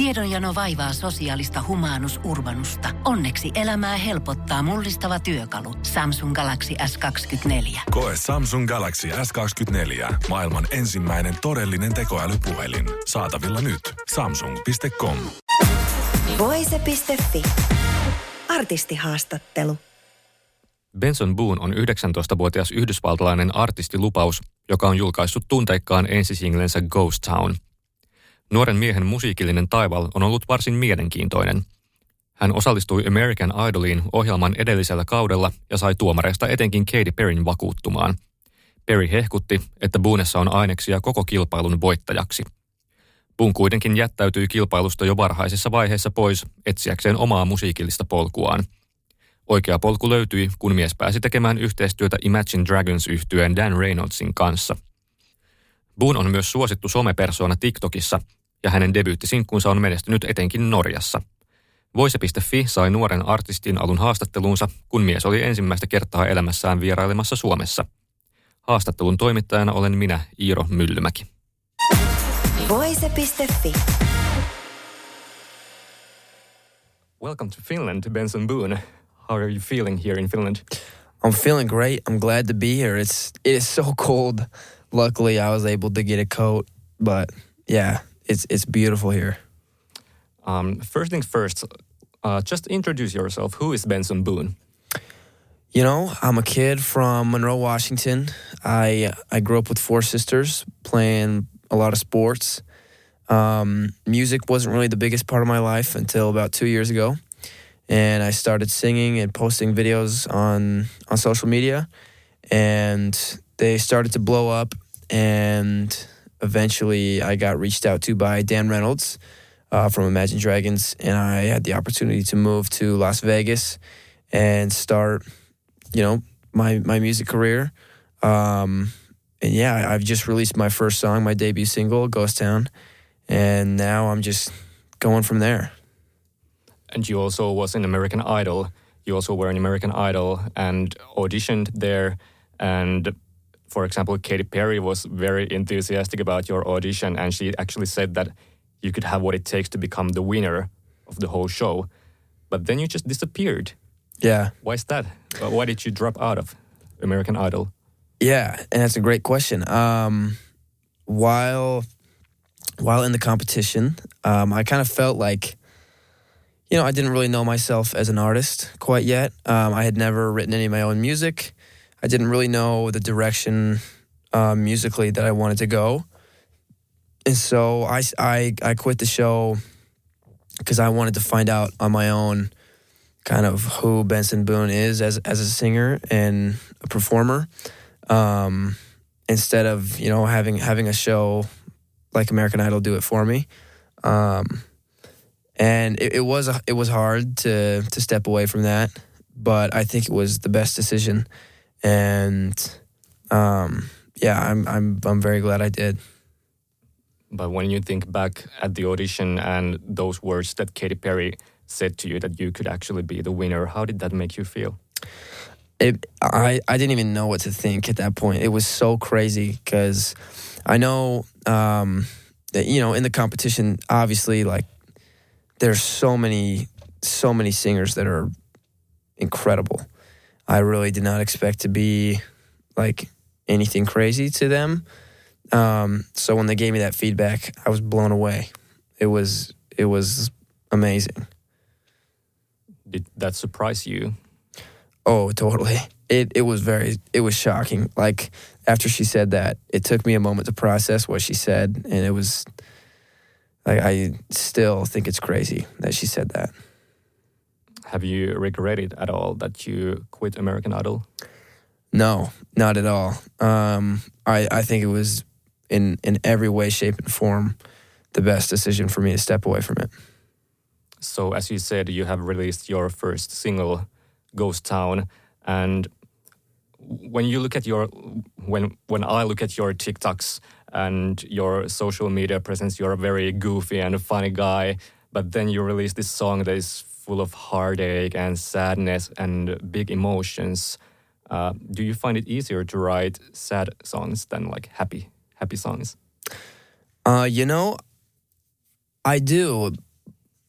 Tiedonjano vaivaa sosiaalista humanus urbanusta. Onneksi elämää helpottaa mullistava työkalu. Samsung Galaxy S24. Koe Samsung Galaxy S24. Maailman ensimmäinen todellinen tekoälypuhelin. Saatavilla nyt. Samsung.com. Voise.fi. Artistihaastattelu. Benson Boone on 19-vuotias yhdysvaltalainen artistilupaus, joka on julkaissut tunteikkaan ensisinglensä Ghost Town. Nuoren miehen musiikillinen taival on ollut varsin mielenkiintoinen. Hän osallistui American Idoliin ohjelman edellisellä kaudella ja sai tuomareista etenkin Katy Perryn vakuuttumaan. Perry hehkutti, että Boonessa on aineksia koko kilpailun voittajaksi. Boone kuitenkin jättäytyi kilpailusta jo varhaisessa vaiheessa pois etsiäkseen omaa musiikillista polkuaan – Oikea polku löytyi, kun mies pääsi tekemään yhteistyötä Imagine Dragons yhtyeen Dan Reynoldsin kanssa. Boone on myös suosittu somepersona TikTokissa, ja hänen debyyttisinkkunsa on menestynyt etenkin Norjassa. Voise.fi sai nuoren artistin alun haastatteluunsa, kun mies oli ensimmäistä kertaa elämässään vierailemassa Suomessa. Haastattelun toimittajana olen minä, Iiro Myllymäki. Voise.fi. Welcome to Finland, Benson Boone. How are you feeling here in Finland? I'm feeling great. I'm glad to be here. It's it is so cold. Luckily, I was able to get a coat, but yeah, it's it's beautiful here. Um, first things first, uh, just introduce yourself. Who is Benson Boone? You know, I'm a kid from Monroe, Washington. I I grew up with four sisters playing a lot of sports. Um, music wasn't really the biggest part of my life until about two years ago and I started singing and posting videos on on social media, and they started to blow up. And eventually, I got reached out to by Dan Reynolds uh, from Imagine Dragons, and I had the opportunity to move to Las Vegas and start, you know, my my music career. Um, and yeah, I've just released my first song, my debut single, Ghost Town, and now I'm just going from there and you also was in American Idol. You also were in American Idol and auditioned there. And for example, Katy Perry was very enthusiastic about your audition, and she actually said that you could have what it takes to become the winner of the whole show. But then you just disappeared. Yeah. Why is that? Why did you drop out of American Idol? Yeah, and that's a great question. Um, while while in the competition, um, I kind of felt like you know, I didn't really know myself as an artist quite yet. Um, I had never written any of my own music. I didn't really know the direction um, musically that I wanted to go. And so I, I, I quit the show because I wanted to find out on my own kind of who Benson Boone is as, as a singer and a performer. Um, instead of, you know, having, having a show like American Idol do it for me. Um, and it, it was it was hard to to step away from that, but I think it was the best decision, and um, yeah, I'm I'm I'm very glad I did. But when you think back at the audition and those words that Katy Perry said to you that you could actually be the winner, how did that make you feel? It, I, I didn't even know what to think at that point. It was so crazy because I know, um, that, you know, in the competition, obviously, like there's so many so many singers that are incredible. I really did not expect to be like anything crazy to them. Um, so when they gave me that feedback, I was blown away. It was it was amazing. Did that surprise you? Oh, totally. It it was very it was shocking. Like after she said that, it took me a moment to process what she said, and it was like I still think it's crazy that she said that. Have you regretted at all that you quit American Idol? No, not at all. Um, I I think it was in in every way, shape, and form the best decision for me to step away from it. So, as you said, you have released your first single, "Ghost Town," and when you look at your when when I look at your TikToks and your social media presence, you're a very goofy and a funny guy. But then you release this song that is full of heartache and sadness and big emotions. Uh, do you find it easier to write sad songs than like happy happy songs? Uh, you know, I do,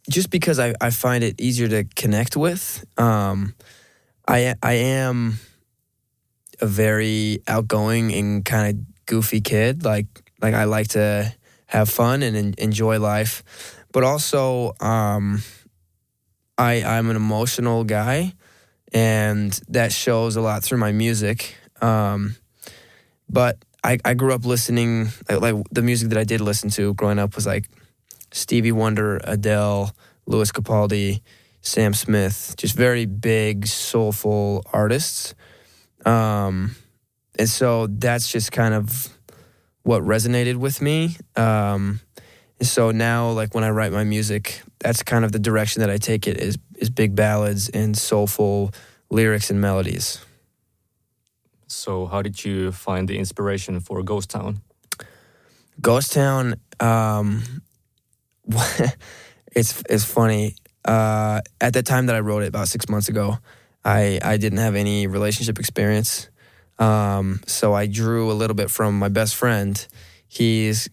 just because I, I find it easier to connect with. Um, I I am a very outgoing and kind of goofy kid. Like like I like to have fun and en- enjoy life, but also um, I I'm an emotional guy, and that shows a lot through my music. Um, but I, I grew up listening like, like the music that I did listen to growing up was like Stevie Wonder, Adele, Lewis Capaldi, Sam Smith, just very big, soulful artists. Um, and so that's just kind of what resonated with me. Um, so now, like when I write my music, that's kind of the direction that I take it is is big ballads and soulful lyrics and melodies. So, how did you find the inspiration for Ghost Town? Ghost Town, um, it's it's funny. Uh, at the time that I wrote it, about six months ago, I I didn't have any relationship experience, um, so I drew a little bit from my best friend. He's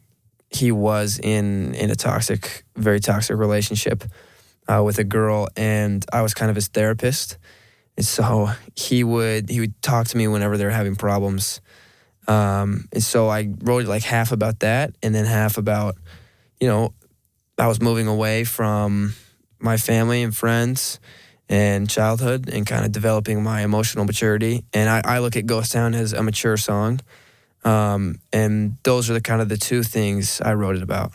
he was in in a toxic, very toxic relationship uh, with a girl, and I was kind of his therapist. And so he would he would talk to me whenever they were having problems. Um, and so I wrote like half about that, and then half about, you know, I was moving away from my family and friends and childhood and kind of developing my emotional maturity. And I, I look at Ghost Town as a mature song. Um, and those are the kind of the two things I wrote it about.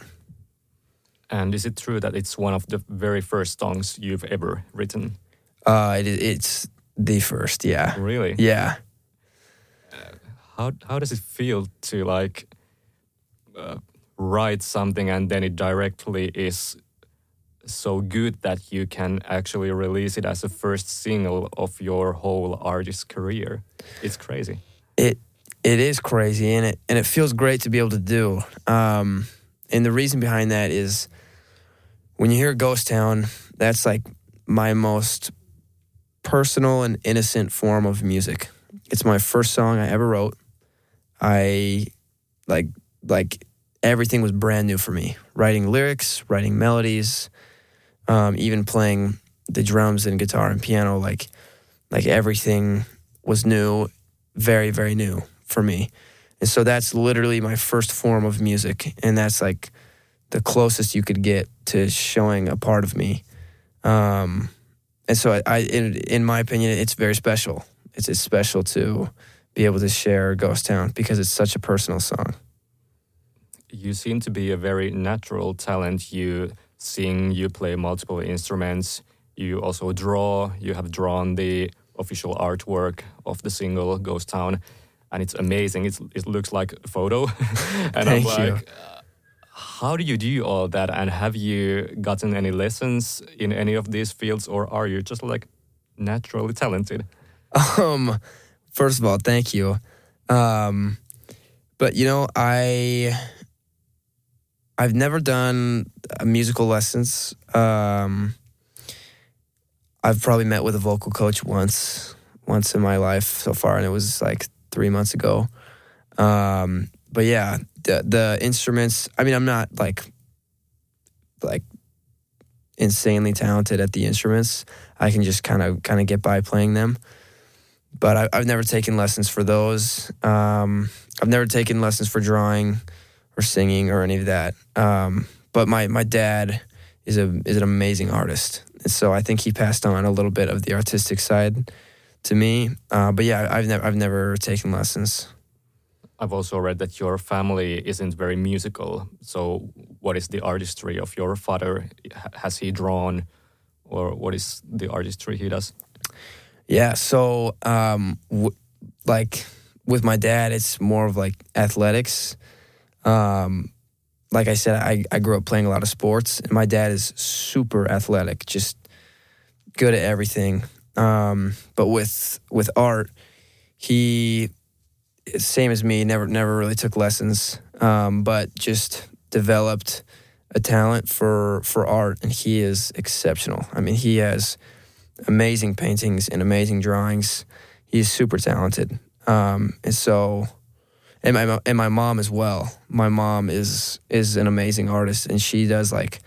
And is it true that it's one of the very first songs you've ever written? Uh, it, it's the first, yeah. Really? Yeah. How how does it feel to like uh, write something and then it directly is so good that you can actually release it as a first single of your whole artist career? It's crazy. It it is crazy, and it and it feels great to be able to do. Um, and the reason behind that is when you hear Ghost Town, that's like my most personal and innocent form of music. It's my first song I ever wrote. I like like everything was brand new for me. Writing lyrics, writing melodies, um, even playing the drums and guitar and piano. Like like everything was new, very very new for me. And so that's literally my first form of music, and that's like the closest you could get to showing a part of me. Um, and so I, I in, in my opinion, it's very special. It's, it's special to be able to share Ghost Town because it's such a personal song. You seem to be a very natural talent. You sing, you play multiple instruments, you also draw. You have drawn the official artwork of the single Ghost Town, and it's amazing. It's, it looks like a photo. and Thank I'm like, uh, how do you do all that? And have you gotten any lessons in any of these fields, or are you just like naturally talented? Um, first of all, thank you. Um, but you know, I I've never done uh, musical lessons. Um, I've probably met with a vocal coach once, once in my life so far, and it was like three months ago. Um, but yeah, the the instruments. I mean, I'm not like like insanely talented at the instruments. I can just kind of kind of get by playing them but I, I've never taken lessons for those. Um, I've never taken lessons for drawing or singing or any of that. Um, but my my dad is a is an amazing artist, and so I think he passed on a little bit of the artistic side to me. Uh, but yeah, I've never I've never taken lessons. I've also read that your family isn't very musical. So, what is the artistry of your father? Has he drawn, or what is the artistry he does? Yeah, so um, w- like with my dad, it's more of like athletics. Um, like I said, I, I grew up playing a lot of sports, and my dad is super athletic, just good at everything. Um, but with with art, he same as me, never never really took lessons, um, but just developed a talent for for art, and he is exceptional. I mean, he has amazing paintings and amazing drawings. He's super talented, um, and so, and my and my mom as well. My mom is is an amazing artist, and she does like.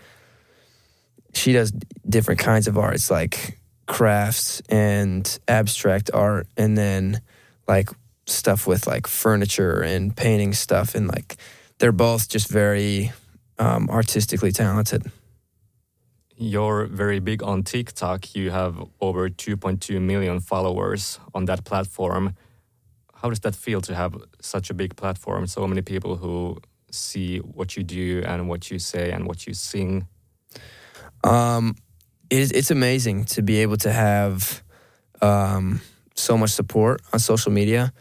She does different kinds of art. It's like crafts and abstract art, and then like stuff with like furniture and painting stuff, and like they're both just very um, artistically talented. You're very big on TikTok. You have over 2.2 million followers on that platform. How does that feel to have such a big platform? So many people who see what you do and what you say and what you sing. Um, it, it's amazing to be able to have um, so much support on social media,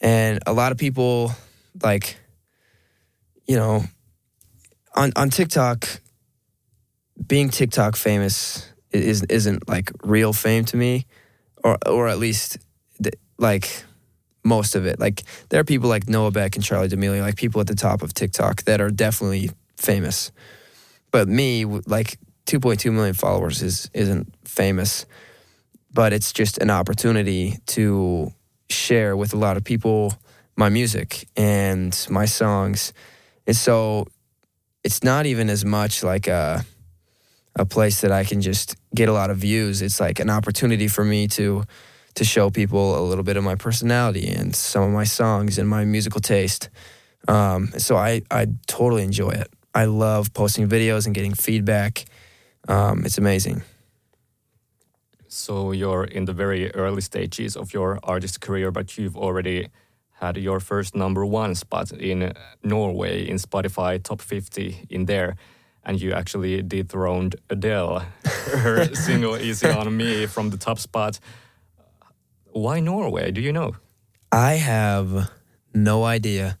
and a lot of people like, you know, on on TikTok, being TikTok famous is isn't like real fame to me, or or at least like most of it. Like there are people like Noah Beck and Charli D'Amelio, like people at the top of TikTok that are definitely famous. But me, like 2.2 million followers is isn't famous, but it's just an opportunity to share with a lot of people my music and my songs. And so it's not even as much like a a place that I can just get a lot of views. It's like an opportunity for me to to show people a little bit of my personality and some of my songs and my musical taste. Um, so I I totally enjoy it. I love posting videos and getting feedback. Um, it's amazing. So you're in the very early stages of your artist career, but you've already had your first number one spot in Norway in Spotify top 50 in there. And you actually dethroned Adele, her single Easy on Me from the top spot. Why Norway? Do you know? I have no idea.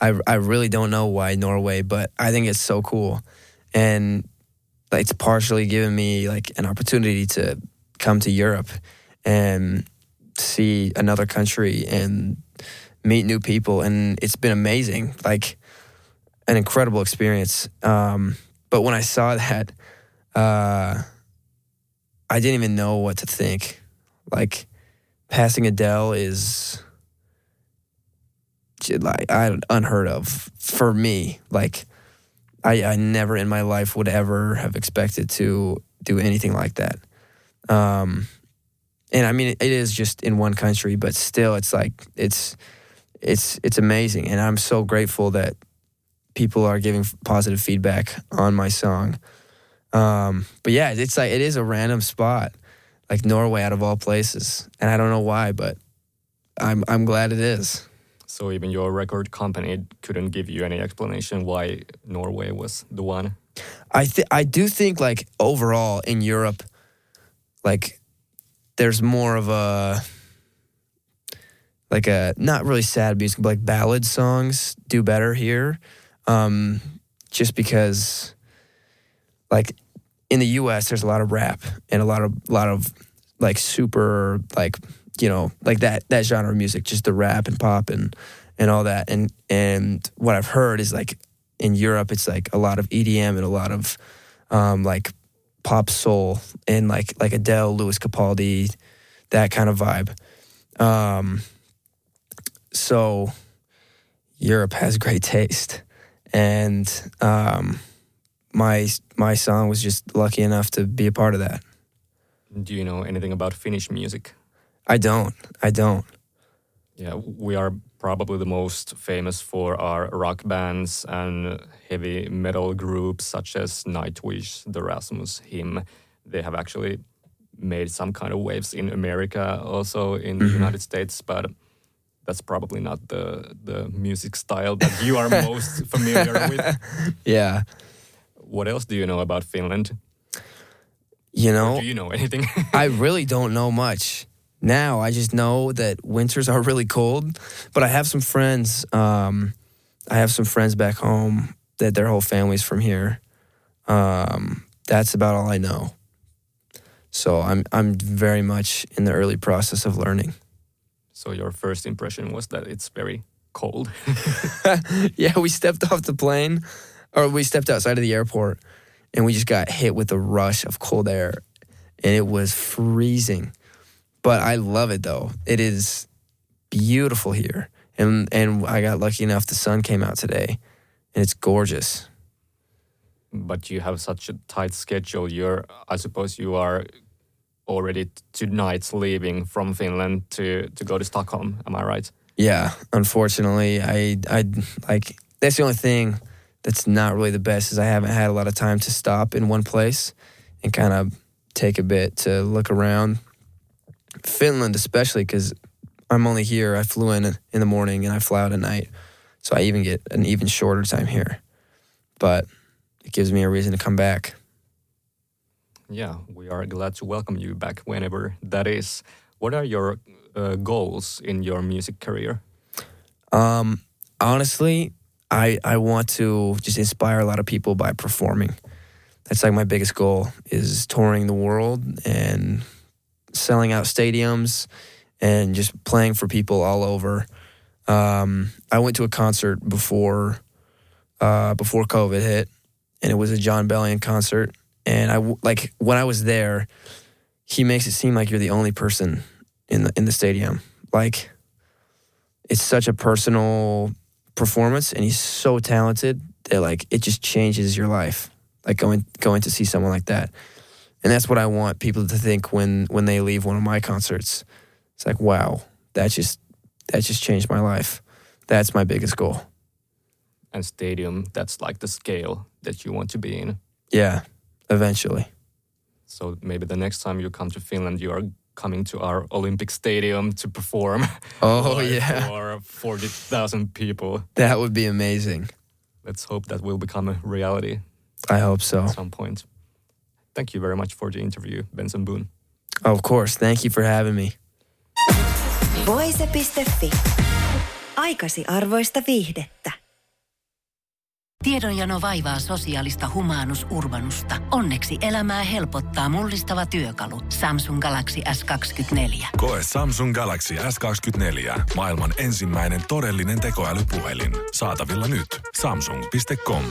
I, I really don't know why Norway, but I think it's so cool. And it's partially given me like an opportunity to come to Europe and see another country and meet new people. And it's been amazing, like an incredible experience. Um, but when I saw that, uh, I didn't even know what to think. Like, passing Adele is like I unheard of for me. Like I, I never in my life would ever have expected to do anything like that. Um, and I mean, it is just in one country, but still, it's like it's it's it's amazing, and I'm so grateful that people are giving positive feedback on my song. Um, but yeah, it's like it is a random spot like Norway out of all places, and I don't know why, but I'm I'm glad it is. So even your record company couldn't give you any explanation why Norway was the one. I th- I do think like overall in Europe, like there's more of a like a not really sad music, but like ballad songs do better here, um, just because like in the U.S. there's a lot of rap and a lot of lot of like super like you know like that that genre of music, just the rap and pop and and all that. And and what I've heard is like in Europe it's like a lot of EDM and a lot of um, like pop soul and like like Adele, Lewis Capaldi, that kind of vibe. Um, so Europe has great taste, and um, my my song was just lucky enough to be a part of that. Do you know anything about Finnish music? I don't. I don't. Yeah, we are probably the most famous for our rock bands and heavy metal groups such as Nightwish, the Rasmus, Him. They have actually made some kind of waves in America, also in mm-hmm. the United States, but that's probably not the the music style that you are most familiar with. Yeah. What else do you know about Finland? You know, or do you know anything? I really don't know much. Now I just know that winters are really cold, but I have some friends. Um, I have some friends back home that their whole family's from here. Um, that's about all I know. So I'm I'm very much in the early process of learning. So your first impression was that it's very cold. yeah, we stepped off the plane, or we stepped outside of the airport, and we just got hit with a rush of cold air, and it was freezing. But I love it though. It is beautiful here, and and I got lucky enough the sun came out today, and it's gorgeous. but you have such a tight schedule. You're, I suppose, you are already tonight leaving from Finland to to go to Stockholm. Am I right? Yeah, unfortunately, I I like that's the only thing that's not really the best is I haven't had a lot of time to stop in one place and kind of take a bit to look around. Finland, especially because I'm only here. I flew in in the morning and I fly out at night, so I even get an even shorter time here. But it gives me a reason to come back. Yeah, we are glad to welcome you back whenever that is. What are your uh, goals in your music career? Um, honestly, I I want to just inspire a lot of people by performing. That's like my biggest goal is touring the world and selling out stadiums and just playing for people all over. Um, I went to a concert before uh, before COVID hit, and it was a Jon Bellion concert. And I like when I was there, he makes it seem like you're the only person in the in the stadium. Like it's such a personal performance, and he's so talented that like it just changes your life. Like going going to see someone like that, and that's what I want people to think when when they leave one of my concerts. It's like wow, that just that just changed my life. That's my biggest goal. And stadium, that's like the scale that you want to be in. Yeah, eventually. So maybe the next time you come to Finland, you are coming to our Olympic Stadium to perform. Oh yeah, for forty thousand people. that would be amazing. Let's hope that will become a reality I hope so. at some point. Thank you very much for the interview, Benson Boone. Of course. Thank you for having me. Voise.fi. Aikasi arvoista viihdettä. Tiedonjano vaivaa sosiaalista humanus urbanusta. Onneksi elämää helpottaa mullistava työkalu. Samsung Galaxy S24. Koe Samsung Galaxy S24. Maailman ensimmäinen todellinen tekoälypuhelin. Saatavilla nyt. Samsung.com.